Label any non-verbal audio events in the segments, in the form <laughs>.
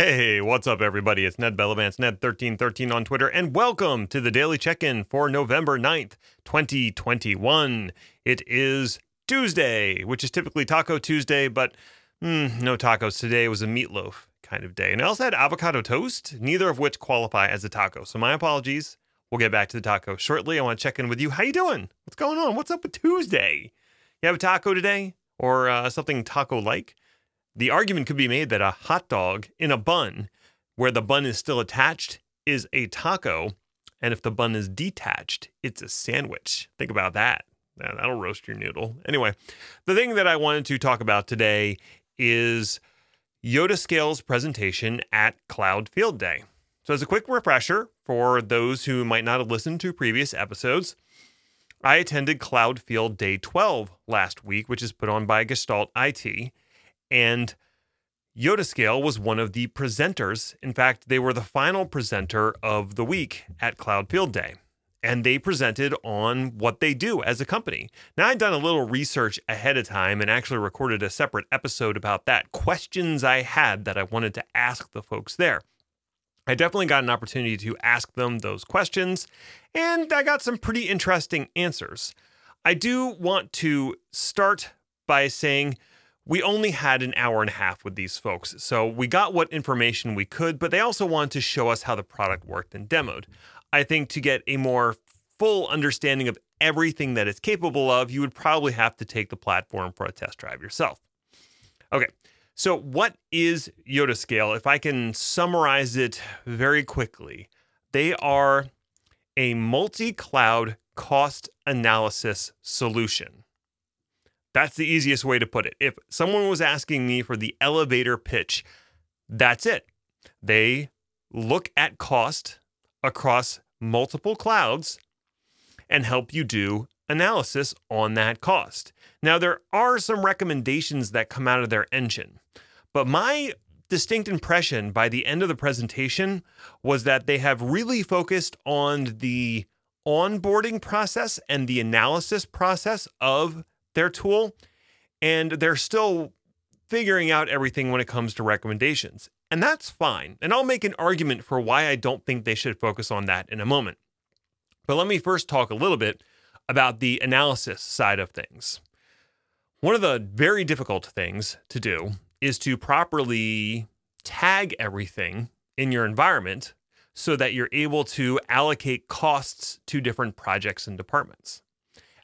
Hey, what's up, everybody? It's Ned Bellavance, Ned1313 on Twitter, and welcome to the Daily Check In for November 9th, 2021. It is Tuesday, which is typically Taco Tuesday, but mm, no tacos today. It was a meatloaf kind of day. And I also had avocado toast, neither of which qualify as a taco. So my apologies. We'll get back to the taco shortly. I want to check in with you. How you doing? What's going on? What's up with Tuesday? You have a taco today or uh, something taco-like? The argument could be made that a hot dog in a bun, where the bun is still attached, is a taco. And if the bun is detached, it's a sandwich. Think about that. That'll roast your noodle. Anyway, the thing that I wanted to talk about today is Yotascale's presentation at Cloud Field Day. So, as a quick refresher for those who might not have listened to previous episodes, I attended Cloud Field Day 12 last week, which is put on by Gestalt IT. And Yotascale was one of the presenters. In fact, they were the final presenter of the week at Cloud Field Day. And they presented on what they do as a company. Now, I'd done a little research ahead of time and actually recorded a separate episode about that. Questions I had that I wanted to ask the folks there. I definitely got an opportunity to ask them those questions, and I got some pretty interesting answers. I do want to start by saying we only had an hour and a half with these folks, so we got what information we could, but they also wanted to show us how the product worked and demoed. I think to get a more full understanding of everything that it's capable of, you would probably have to take the platform for a test drive yourself. Okay, so what is Yotascale? If I can summarize it very quickly, they are a multi cloud cost analysis solution. That's the easiest way to put it. If someone was asking me for the elevator pitch, that's it. They look at cost across multiple clouds and help you do analysis on that cost. Now, there are some recommendations that come out of their engine, but my distinct impression by the end of the presentation was that they have really focused on the onboarding process and the analysis process of their tool, and they're still figuring out everything when it comes to recommendations. And that's fine. And I'll make an argument for why I don't think they should focus on that in a moment. But let me first talk a little bit about the analysis side of things. One of the very difficult things to do is to properly tag everything in your environment so that you're able to allocate costs to different projects and departments.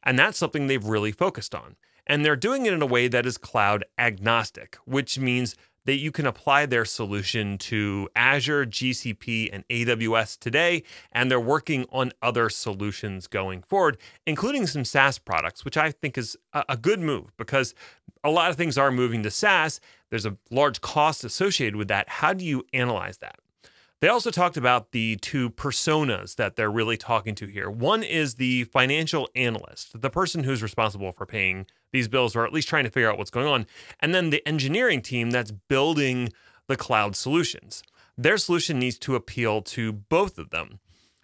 And that's something they've really focused on. And they're doing it in a way that is cloud agnostic, which means that you can apply their solution to Azure, GCP, and AWS today. And they're working on other solutions going forward, including some SaaS products, which I think is a good move because a lot of things are moving to SaaS. There's a large cost associated with that. How do you analyze that? They also talked about the two personas that they're really talking to here. One is the financial analyst, the person who's responsible for paying these bills or at least trying to figure out what's going on. And then the engineering team that's building the cloud solutions. Their solution needs to appeal to both of them.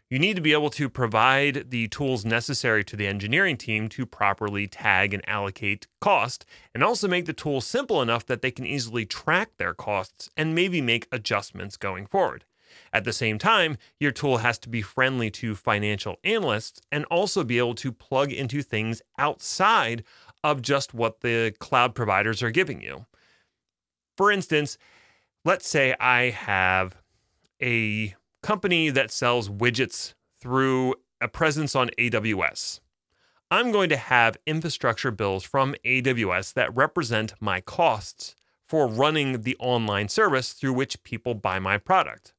You need to be able to provide the tools necessary to the engineering team to properly tag and allocate cost, and also make the tool simple enough that they can easily track their costs and maybe make adjustments going forward. At the same time, your tool has to be friendly to financial analysts and also be able to plug into things outside of just what the cloud providers are giving you. For instance, let's say I have a company that sells widgets through a presence on AWS. I'm going to have infrastructure bills from AWS that represent my costs for running the online service through which people buy my product.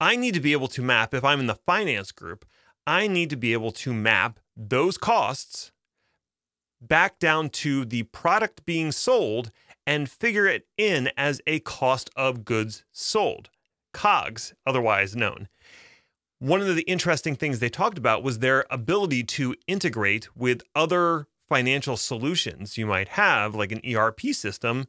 I need to be able to map, if I'm in the finance group, I need to be able to map those costs back down to the product being sold and figure it in as a cost of goods sold, COGS, otherwise known. One of the interesting things they talked about was their ability to integrate with other financial solutions you might have, like an ERP system,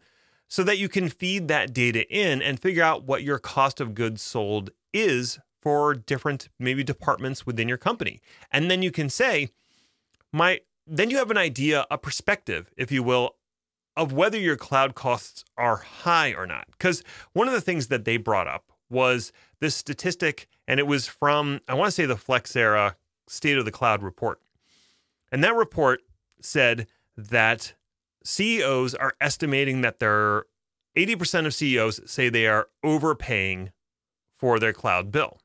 so that you can feed that data in and figure out what your cost of goods sold is for different maybe departments within your company. And then you can say, my then you have an idea, a perspective, if you will, of whether your cloud costs are high or not. Because one of the things that they brought up was this statistic, and it was from, I want to say, the Flexera State of the Cloud report. And that report said that CEOs are estimating that they're 80% of CEOs say they are overpaying for their cloud bill.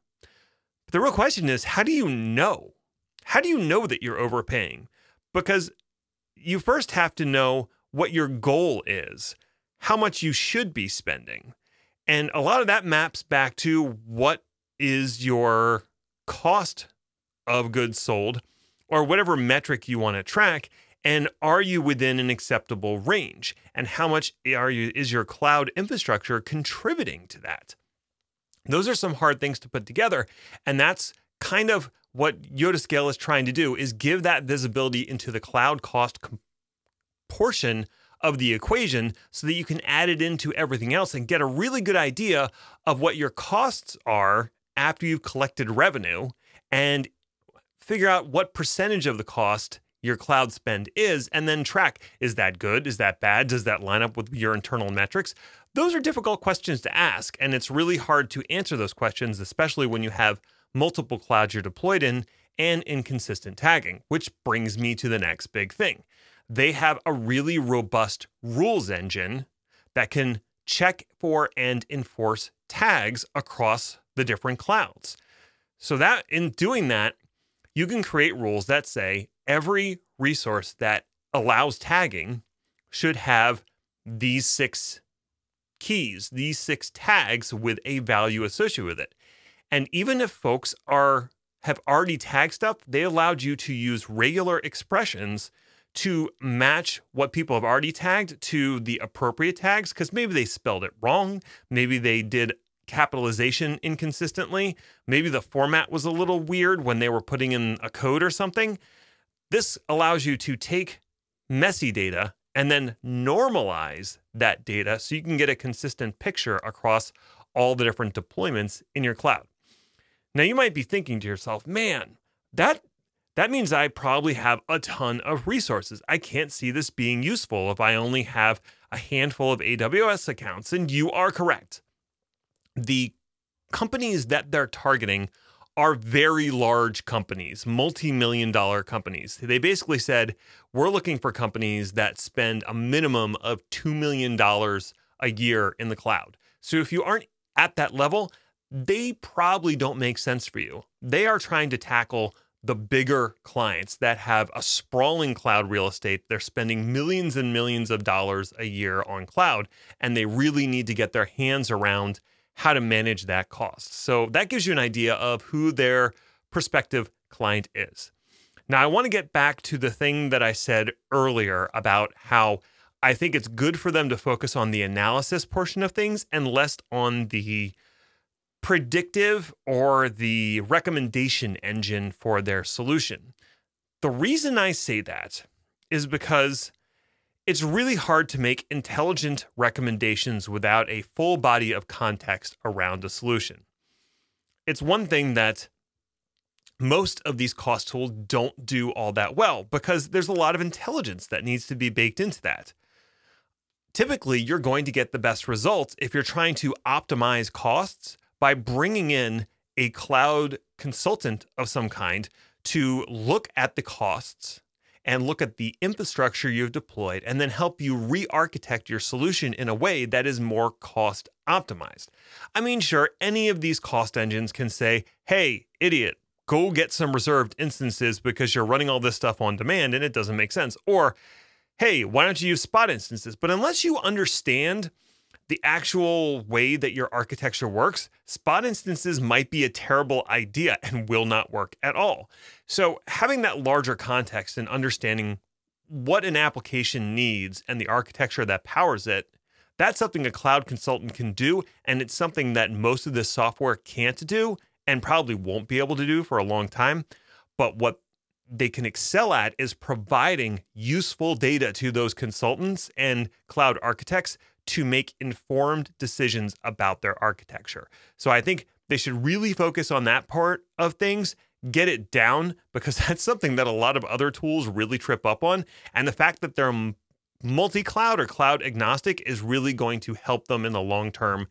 But the real question is how do you know? How do you know that you're overpaying? Because you first have to know what your goal is, how much you should be spending. And a lot of that maps back to what is your cost of goods sold or whatever metric you want to track and are you within an acceptable range and how much are you is your cloud infrastructure contributing to that those are some hard things to put together and that's kind of what Yotascale is trying to do is give that visibility into the cloud cost com- portion of the equation so that you can add it into everything else and get a really good idea of what your costs are after you've collected revenue and figure out what percentage of the cost your cloud spend is and then track is that good is that bad does that line up with your internal metrics? Those are difficult questions to ask and it's really hard to answer those questions especially when you have multiple clouds you're deployed in and inconsistent tagging which brings me to the next big thing. They have a really robust rules engine that can check for and enforce tags across the different clouds. So that in doing that you can create rules that say every resource that allows tagging should have these six keys, these six tags with a value associated with it. And even if folks are have already tagged stuff, they allowed you to use regular expressions to match what people have already tagged to the appropriate tags because maybe they spelled it wrong, maybe they did capitalization inconsistently. Maybe the format was a little weird when they were putting in a code or something. This allows you to take messy data and then normalize that data so you can get a consistent picture across all the different deployments in your cloud. Now you might be thinking to yourself, "Man, that that means I probably have a ton of resources. I can't see this being useful if I only have a handful of AWS accounts." And you are correct the companies that they're targeting are very large companies, multi million dollar companies. They basically said, we're looking for companies that spend a minimum of $2 million a year in the cloud. So if you aren't at that level, they probably don't make sense for you. They are trying to tackle the bigger clients that have a sprawling cloud real estate. They're spending millions and millions of dollars a year on cloud, and they really need to get their hands around how to manage that cost. So that gives you an idea of who their prospective client is. Now, I want to get back to the thing that I said earlier about how I think it's good for them to focus on the analysis portion of things and less on the predictive or the recommendation engine for their solution. The reason I say that is because it's really hard to make intelligent recommendations without a full body of context around a solution. It's one thing that most of these cost tools don't do all that well because there's a lot of intelligence that needs to be baked into that. Typically, you're going to get the best results if you're trying to optimize costs by bringing in a cloud consultant of some kind to look at the costs and look at the infrastructure you've deployed and then help you re architect your solution in a way that is more cost optimized. I mean, sure, any of these cost engines can say, hey, idiot, go get some reserved instances because you're running all this stuff on demand and it doesn't make sense. Or, hey, why don't you use spot instances? But unless you understand the actual way that your architecture works, spot instances might be a terrible idea and will not work at all. So, having that larger context and understanding what an application needs and the architecture that powers it, that's something a cloud consultant can do. And it's something that most of this software can't do and probably won't be able to do for a long time. But what they can excel at is providing useful data to those consultants and cloud architects to make informed decisions about their architecture. So I think they should really focus on that part of things, get it down, because <laughs> that's something that a lot of other tools really trip up on. And the fact that they're multi cloud or cloud agnostic is really going to help them in the long term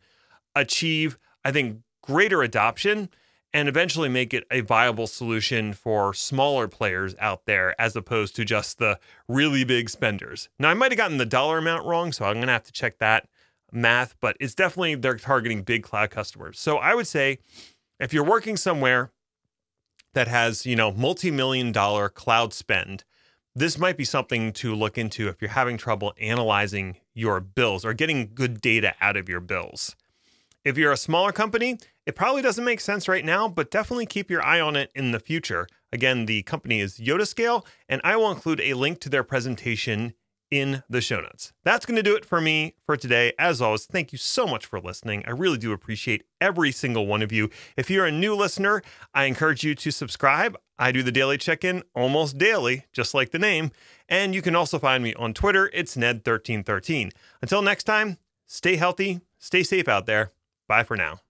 achieve, I think, greater adoption and eventually make it a viable solution for smaller players out there as opposed to just the really big spenders. Now, I might have gotten the dollar amount wrong, so I'm going to have to check that math, but it's definitely they're targeting big cloud customers. So I would say if you're working somewhere that has, you know, multi-million dollar cloud spend, this might be something to look into if you're having trouble analyzing your bills or getting good data out of your bills. If you're a smaller company, it probably doesn't make sense right now, but definitely keep your eye on it in the future. Again, the company is Yotascale, and I will include a link to their presentation in the show notes. That's going to do it for me for today. As always, thank you so much for listening. I really do appreciate every single one of you. If you're a new listener, I encourage you to subscribe. I do the daily check in almost daily, just like the name. And you can also find me on Twitter. It's Ned1313. Until next time, stay healthy, stay safe out there. Bye for now.